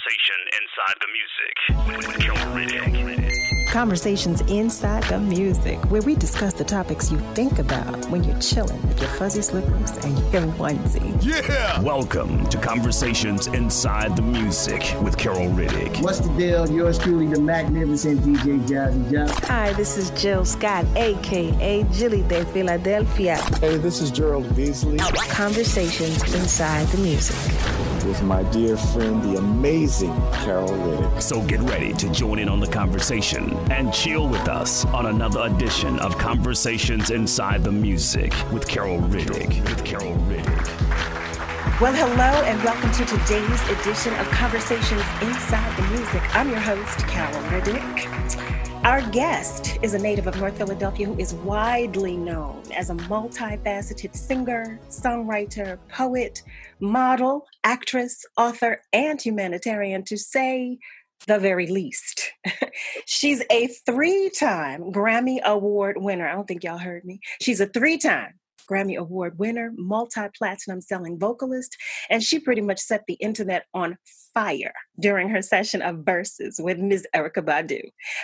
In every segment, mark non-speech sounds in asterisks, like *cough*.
Conversation Inside the Music with Carol Riddick. Conversations inside the music, where we discuss the topics you think about when you're chilling with your fuzzy slippers and your onesie. Yeah! Welcome to Conversations Inside the Music with Carol Riddick. What's the deal? Yours truly, the magnificent DJ Jazzy Joe. Hi, this is Jill Scott, aka Jilly de Philadelphia. Hey, this is Gerald Beasley. Conversations Inside the Music with my dear friend, the amazing Carol Riddick. So get ready to join in on the conversation and chill with us on another edition of Conversations Inside the Music with Carol Riddick. With Carol Riddick. Well, hello, and welcome to today's edition of Conversations Inside the Music. I'm your host, Carol Riddick. Our guest is a native of North Philadelphia who is widely known as a multifaceted singer, songwriter, poet, model, actress, author, and humanitarian, to say the very least. *laughs* She's a three time Grammy Award winner. I don't think y'all heard me. She's a three time Grammy Award winner, multi platinum selling vocalist, and she pretty much set the internet on fire during her session of Verzuz with Ms. Erykah Badu.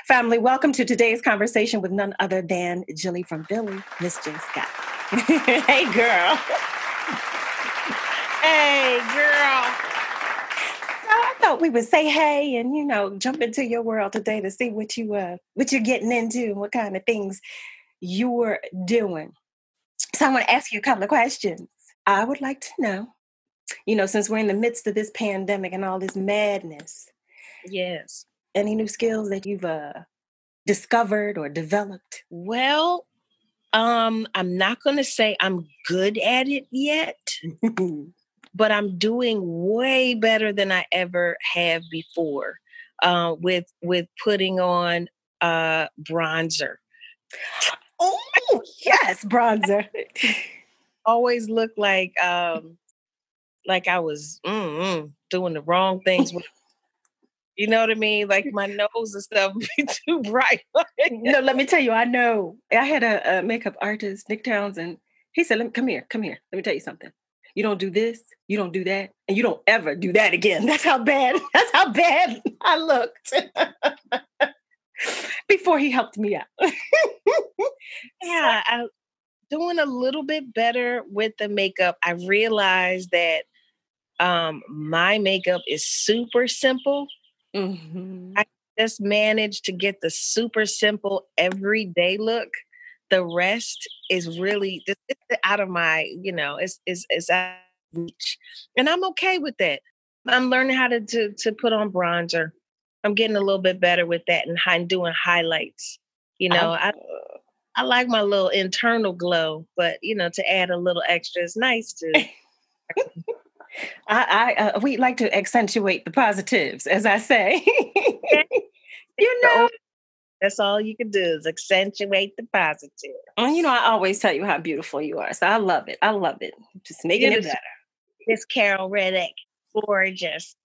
Family, welcome to today's conversation with none other than Jilly from Philly, Miss J. Scott. *laughs* hey, girl. *laughs* hey, girl. I thought we would say hey and you know jump into your world today to see what you uh what you're getting into and what kind of things you're doing. So I want to ask you a couple of questions. I would like to know, you know, since we're in the midst of this pandemic and all this madness. Yes. Any new skills that you've uh, discovered or developed? Well, um, I'm not going to say I'm good at it yet, *laughs* but I'm doing way better than I ever have before uh, with with putting on uh, bronzer. Oh yes, bronzer. *laughs* Always looked like um like I was doing the wrong things you know what I mean? Like my nose and stuff *laughs* be too bright. *laughs* no, let me tell you, I know. I had a, a makeup artist, Nick Townsend. He said, "Let me come here, come here. Let me tell you something. You don't do this, you don't do that, and you don't ever do that again. That's how bad. That's how bad I looked." Before he helped me out. *laughs* yeah, I'm doing a little bit better with the makeup. I realized that um, my makeup is super simple. Mm-hmm. I just managed to get the super simple everyday look. The rest is really out of my, you know, it's it's it's out of reach, and I'm okay with that. I'm learning how to to, to put on bronzer. I'm getting a little bit better with that and, and doing highlights. You know, I I like my little internal glow, but you know, to add a little extra is nice too. *laughs* I, I uh, we like to accentuate the positives, as I say. *laughs* you know, that's all you can do is accentuate the positive. And you know, I always tell you how beautiful you are, so I love it. I love it. Just making it better. Miss Carol Riddick, gorgeous.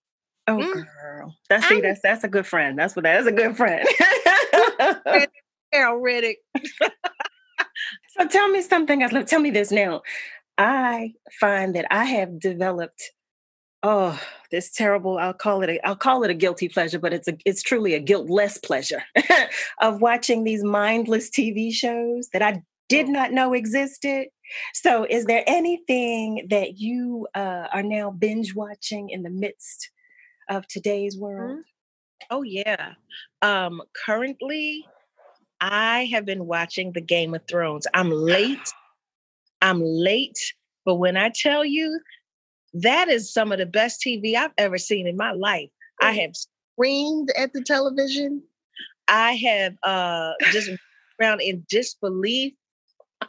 Oh, mm. girl, that's see, that's that's a good friend. That's what that is a good friend. Carol *laughs* Riddick. so tell me something else. Tell me this now. I find that I have developed oh this terrible i'll call it a i'll call it a guilty pleasure but it's a it's truly a guiltless pleasure *laughs* of watching these mindless tv shows that i did oh. not know existed so is there anything that you uh, are now binge watching in the midst of today's world? Mm-hmm. Oh yeah. Um currently I have been watching the Game of Thrones. I'm late. *gasps* I'm late, but when I tell you that is some of the best TV I've ever seen in my life. I have screamed at the television. I have uh just *sighs* around in disbelief.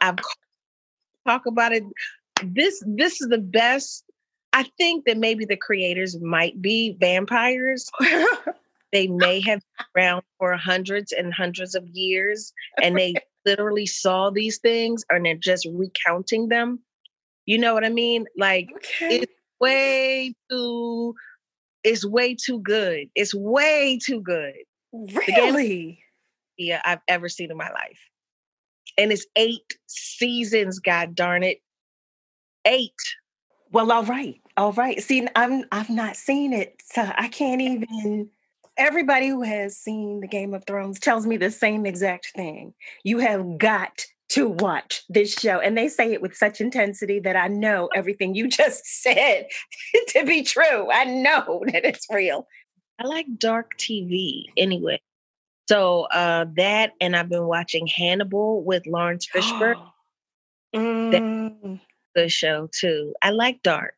I've talk about it. This this is the best I think that maybe the creators might be vampires. *laughs* they may have been around for hundreds and hundreds of years and they *laughs* literally saw these things and they're just recounting them. You know what I mean? Like okay. it's way too it's way too good. It's way too good. Really? Yeah, I've ever seen in my life. And it's eight seasons, god darn it. Eight. Well, all right. All right. See, I'm I've not seen it, so I can't even. Everybody who has seen the Game of Thrones tells me the same exact thing. You have got to watch this show, and they say it with such intensity that I know everything you *laughs* just said *laughs* to be true. I know *laughs* that it's real. I like dark TV anyway. So uh, that, and I've been watching Hannibal with Laurence *gasps* Fishburne. Mm. Good show too. I like dark.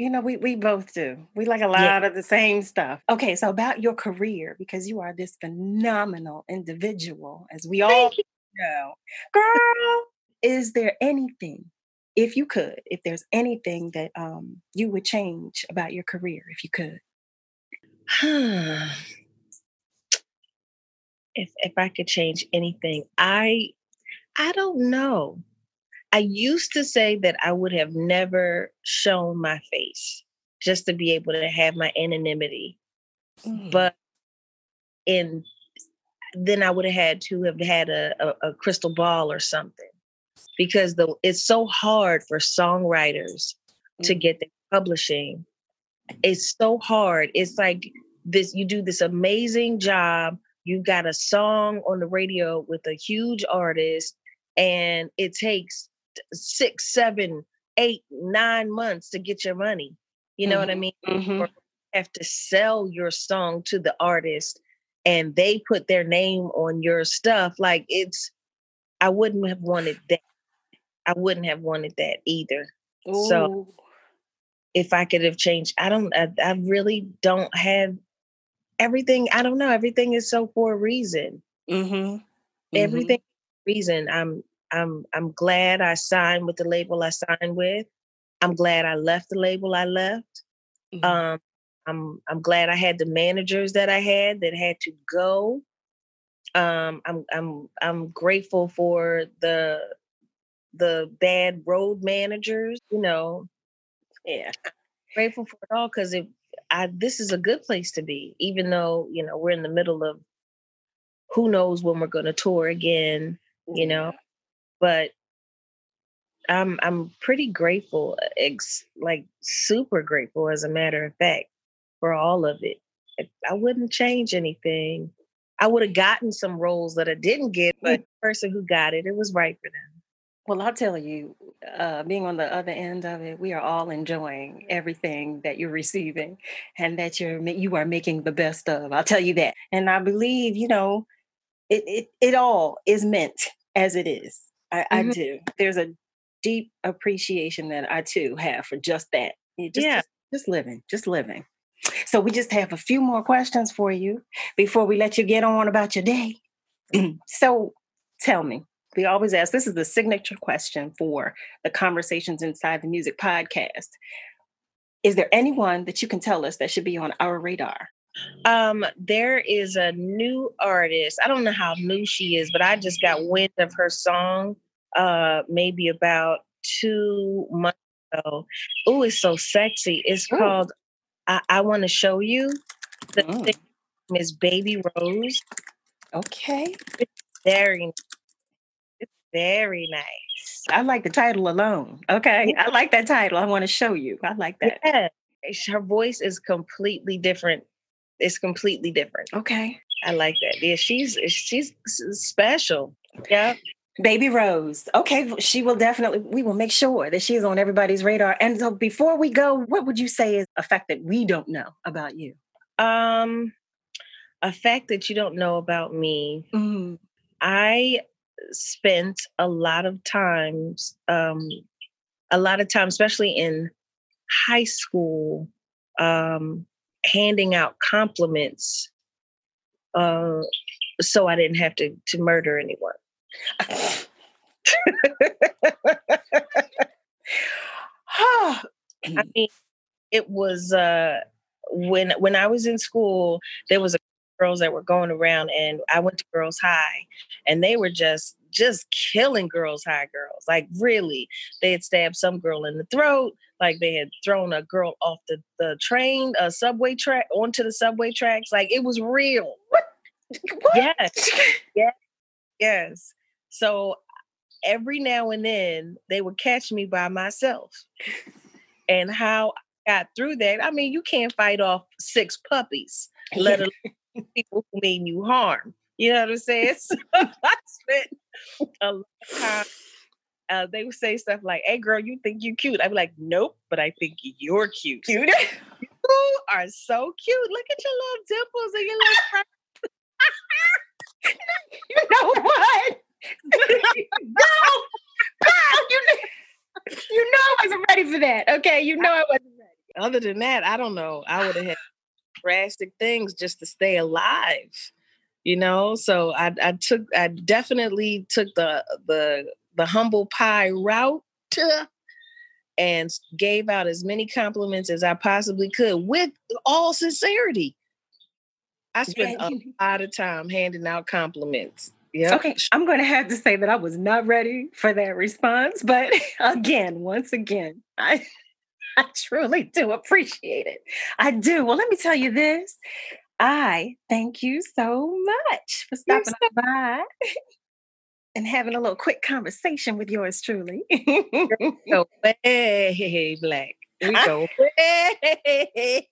You know, we we both do. We like a lot Yeah. of the same stuff. Okay, so about your career, because you are this phenomenal individual, as we all you. know. Girl, is there anything, if you could, if there's anything that um you would change about your career, if you could? *sighs* if if I could change anything, I I don't know. I used to say that I would have never shown my face just to be able to have my anonymity. Mm. But in then I would have had to have had a, a, a crystal ball or something. Because the it's so hard for songwriters to Mm. get their publishing. It's so hard. It's like this you do this amazing job. You got a song on the radio with a huge artist, and it takes six, seven, eight, nine months to get your money. You know what I mean? Mhm. Or have to sell your song to the artist and they put their name on your stuff. Like it's I wouldn't have wanted that. I wouldn't have wanted that either. So if I could have changed, I don't I, I really don't have everything. I don't know. Everything is so for a reason. Mhm. Everything reason. I'm I'm I'm glad I signed with the label I signed with. I'm glad I left the label I left. Mhm. Um I'm I'm glad I had the managers that I had that had to go. Um I'm I'm I'm grateful for the the bad road managers, you know, yeah. grateful for it all because it I this is a good place to be, even though, you know, we're in the middle of who knows when we're gonna tour again, you know. But I'm I'm pretty grateful, ex, like super grateful as a matter of fact, for all of it. I, wouldn't change anything. I would have gotten some roles that I didn't get, but the person who got it, it was right for them. Well, I'll tell you, uh, being on the other end of it, we are all enjoying everything that you're receiving and that you're you are making the best of. I'll tell you that. And I believe, you know, it it, it all is meant as it is. I, I Mhm. do. There's a deep appreciation that I too have for just that. Just, Yeah. just just living, just living. So we just have a few more questions for you before we let you get on about your day. *clears throat* so tell me, we always ask this is the signature question for the Conversations Inside the Music podcast. Is there anyone that you can tell us that should be on our radar? Um, there is a new artist. I don't know how new she is, but I just got wind of her song uh maybe about two months ago. Oh, it's so sexy. It's Ooh. called I, I Want to Show You. The Mm. thing is Baby Rose. Okay. Very it's very nice. I like the title alone. Okay. I like that title. I want to show you. I like that. Yeah. Her voice is completely different. It's completely different. Okay. I like that. Yeah, she's she's special. Yeah. Baby Rose. Okay, she will definitely, we will make sure that she is on everybody's radar. And so before we go, what would you say is a fact that we don't know about you? Um, a fact that you don't know about me. Mm. I spent a lot of times, um, a lot of time, especially in high school, um, handing out compliments, uh, so I didn't have to to murder anyone. *sighs* I mean, it was uh, when when I was in school, there was a girls that were going around, and I went to girls' high, and they were just just killing girls' high girls. Like really, they had stabbed some girl in the throat, like they had thrown a girl off the the train, a subway track onto the subway tracks. Like it was real. what? Yes, yes. So every now and then they would catch me by myself. And how i got through that. I mean, you can't fight off six puppies, let alone people who mean you harm. You know what I'm saying? *laughs* So I spent a lot of time. Uh, they would say stuff like, "Hey, girl, you think you're cute?" I'd be like, "Nope, but I think you're cute. Cute. You are so cute. Look at your little dimples and your little." *laughs* you know what? *laughs* Girl, girl, you, you know I wasn't ready for that. Okay, you know I wasn't ready. Other than that, I don't know. I would have had drastic things just to stay alive. You know, so I, I took, I definitely took the the the humble pie route and gave out as many compliments as I possibly could with all sincerity. I spent Yeah, a lot of time handing out compliments. Yeah. Okay, I'm going to have to say that I was not ready for that response, but *laughs* again, once again, I *laughs* I truly do appreciate it. I do. Well, let me tell you this. I thank you so much for stopping by and having a little quick conversation with yours truly. go way black. We *laughs* go way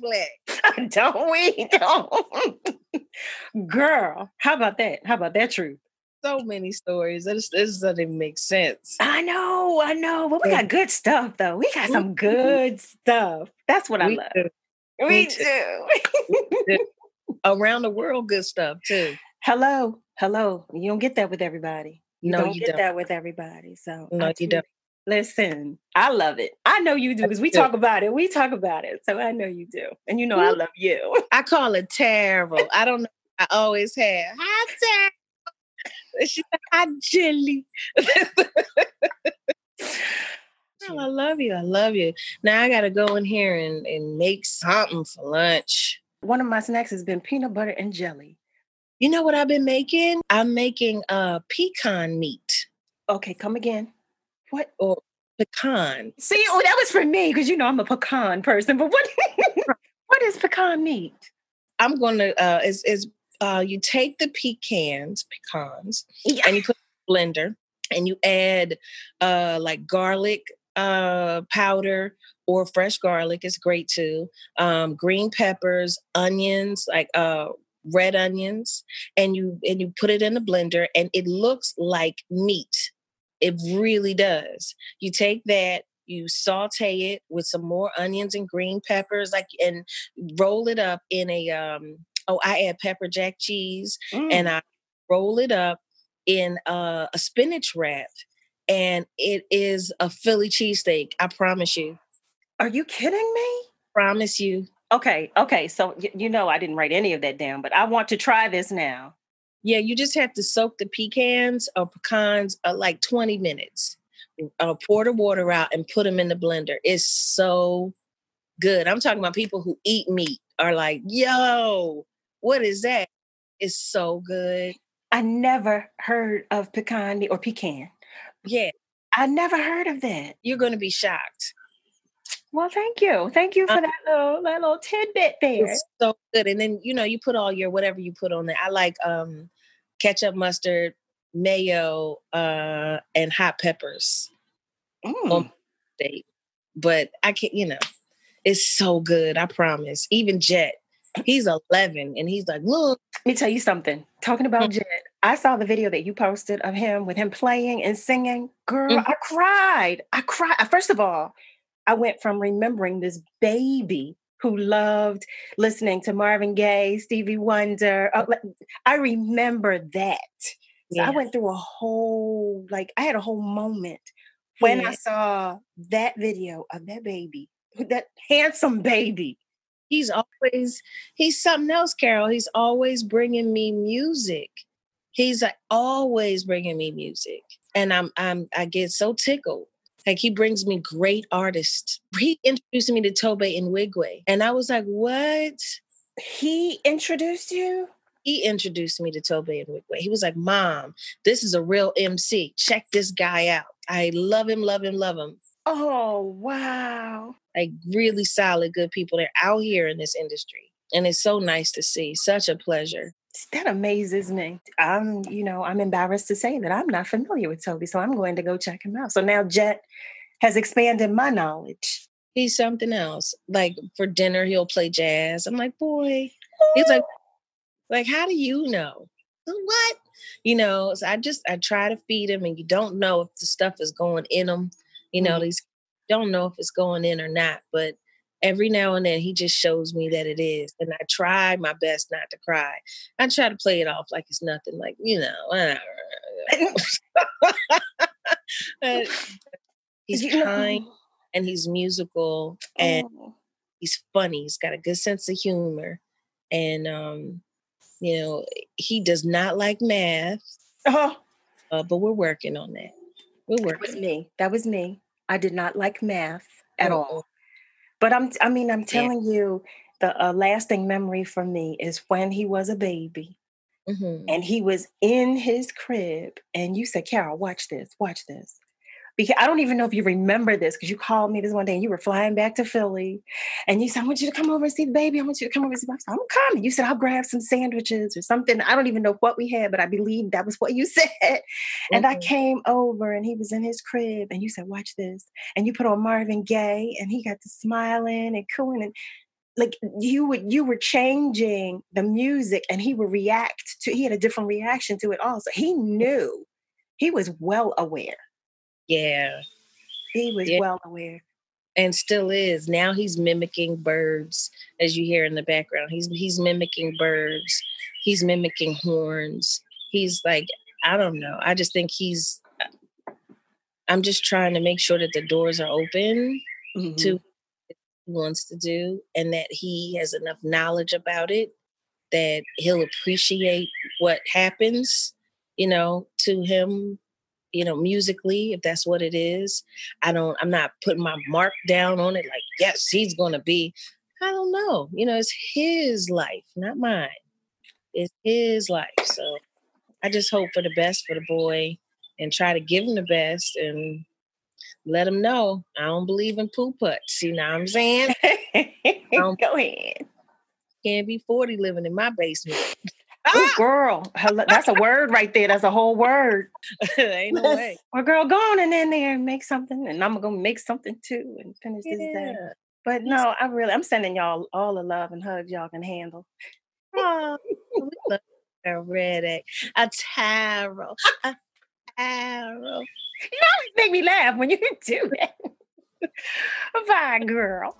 black. *laughs* don't we? Don't. *laughs* Girl, how about that? How about that truth? So many stories. This, this doesn't even make sense. I know, I know. But we got good stuff though. We got some good stuff. That's what I We love. do. We do. *laughs* Around the world, good stuff too. hello, hello. You don't get that with everybody. You No, don't you get don't. that with everybody. So No, you don't. Listen, I love it. I know you do because we talk about it. We talk about it. So I know you do. And you know I love you. I call it terrible. I don't *laughs* know. I always have. Hi, terrible. She's like, hi, jelly. *laughs* Oh, I love you. I love you. Now I gotta go in here and, and make something for lunch. One of my snacks has been peanut butter and jelly. You know what I've been making? I'm making uh pecan meat Okay, come again. What? or pecan. See, oh, that was for me because you know I'm a pecan person. But what? *laughs* *laughs* what is pecan meat? I'm gonna uh is is uh you take the pecans, pecans, Yeah. and you put in a blender and you add uh like garlic uh powder or fresh garlic is great too. Um green peppers, onions, like uh red onions and you and you put it in the blender and it looks like meat. It really does. You take that you saute it with some more onions and green peppers like and roll it up in a um oh I add pepper jack cheese Mm. and I roll it up in uh, a spinach wrap, and it is a Philly cheesesteak. I promise you. Are you kidding me? Promise you. Okay, okay. So y- you know I didn't write any of that down, but I want to try this now. Yeah, you just have to soak the pecans or pecans uh, like 20 minutes. Uh, pour the water out and put them in the blender. It's so good. I'm talking about people who eat meat are like, yo, what is that? It's so good. I never heard of pecan or pecan. Yeah, I never heard of that. you're going to be shocked. Well, thank you. Thank you for Uh, that little that little tidbit there. It's so good. And then you know, you put all your whatever you put on there. I like um ketchup, mustard, mayo, uh, and hot peppers Mm. But I can't, you know, it's so good. I promise. Even Jet, he's 11 and he's like, look, Let me tell you something. Talking about Mm. Jet, I saw the video that you posted of him with him playing and singing. Girl, Mhm. I cried. I cried. First of all, I went from remembering this baby who loved listening to Marvin Gaye, Stevie Wonder. uh, I remember that. So I went through a whole, like, I had a whole moment when I saw that video of that baby, that handsome baby. He's always he's something else carol. He's always bringing me music. He's like always bringing me music. And i'm i'm i get so tickled. Like he brings me great artists. He introduced me to Tobe Nwigwe and i was like what? He introduced you? he introduced me to Tobe Nwigwe he was like mom this is a real mc check this guy out. I love him love him love him Oh, wow. like really solid good people they're out here in this industry and it's so nice to see such a pleasure That amazes me. I'm, you know, I'm embarrassed to say that I'm not familiar with Toby, so I'm going to go check him out. So now Jet has expanded my knowledge. he's something else. Like for dinner, he'll play jazz. I'm like, boy. He's like, like, how do you know? What? You know, so I just I try to feed him, and you don't know if the stuff is going in him. You know, mm-hmm. these don't know if it's going in or not, but every now and then he just shows me that it is. And I try my best not to cry. I try to play it off like it's nothing, like, you know. *laughs* *laughs* he's kind and he's musical and oh. he's funny. He's got a good sense of humor. And um, you know, he does not like math. Oh. Uh, but we're working on that. We're working. That was me. That was me. I did not like math at oh. all. But I'm I mean, I'm telling yeah. you, the uh, lasting memory for me is when he was a baby. Mm-hmm. And he was in his crib, and you said, Carol, watch this, watch this because I don't even know if you remember this because you called me this one day and you were flying back to Philly and you said, I want you to come over and see the baby. I want you to come over and see the baby. I'm coming. You said, I'll grab some sandwiches or something. I don't even know what we had, but I believe that was what you *laughs* said. Mm-hmm. And I mm-hmm. came over and he was in his crib and you said, watch this. And you put on Marvin Gaye and he got to smiling and cooing and like you would you were changing the music and he would react to he had a different reaction to it also he knew he was well aware yeah. He was yeah. well aware. And still is. Now he's mimicking birds, as you hear in the background. He's he's mimicking birds. He's mimicking horns. He's like, I don't know. I just think he's I'm just trying to make sure that the doors are open mm-hmm. to wants to do and that he has enough knowledge about it that he'll appreciate what happens you know to him you know, musically, if that's what it is. I don't, I'm not putting my mark down on it like, yes, he's going to be. I don't know. You know, it's his life, not mine. It's his life. So I just hope for the best for the boy and try to give him the best and let him know I don't believe in poo putts. You know what I'm saying? *laughs* Go ahead. Can't be 40 living in my basement. Oh, girl, that's a word right there. That's a whole word. *laughs* Ain't no way. Or girl, go on and in there and make something, and I'm gonna make something too and finish yeah. this day. But no, I really, I'm sending y'all all the love and hugs y'all can handle. *laughs* Oh, a Riddick, a tarot, a tarot. You always make me laugh when you *laughs* do that. Bye, girl.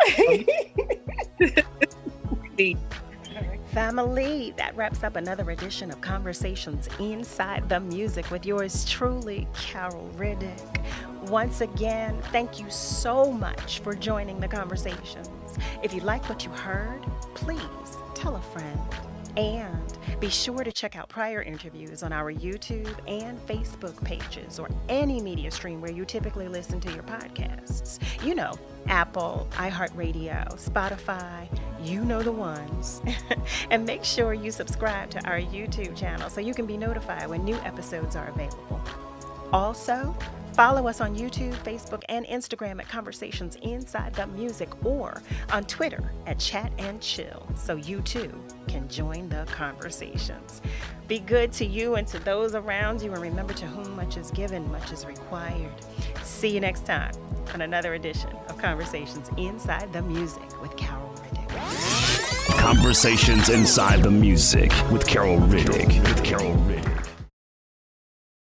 Family, that wraps up another edition of Conversations Inside the Music with yours truly, Carol Riddick. Once again, thank you so much for joining the conversations. If you like what you heard, please tell a friend. And be sure to check out prior interviews on our YouTube and Facebook pages or any media stream where you typically listen to your podcasts. You know, Apple, iHeartRadio, Spotify, you know the ones. *laughs* and make sure you subscribe to our YouTube channel so you can be notified when new episodes are available. Also, follow us on YouTube, Facebook, and Instagram at Conversations Inside the Music or on Twitter at Chat and Chill so you too can join the conversations. Be good to you and to those around you, and remember to whom much is given, much is required. See you next time on another edition of Conversations Inside the Music with Carol Riddick. Conversations Inside the Music with Carol Riddick. With Carol Riddick.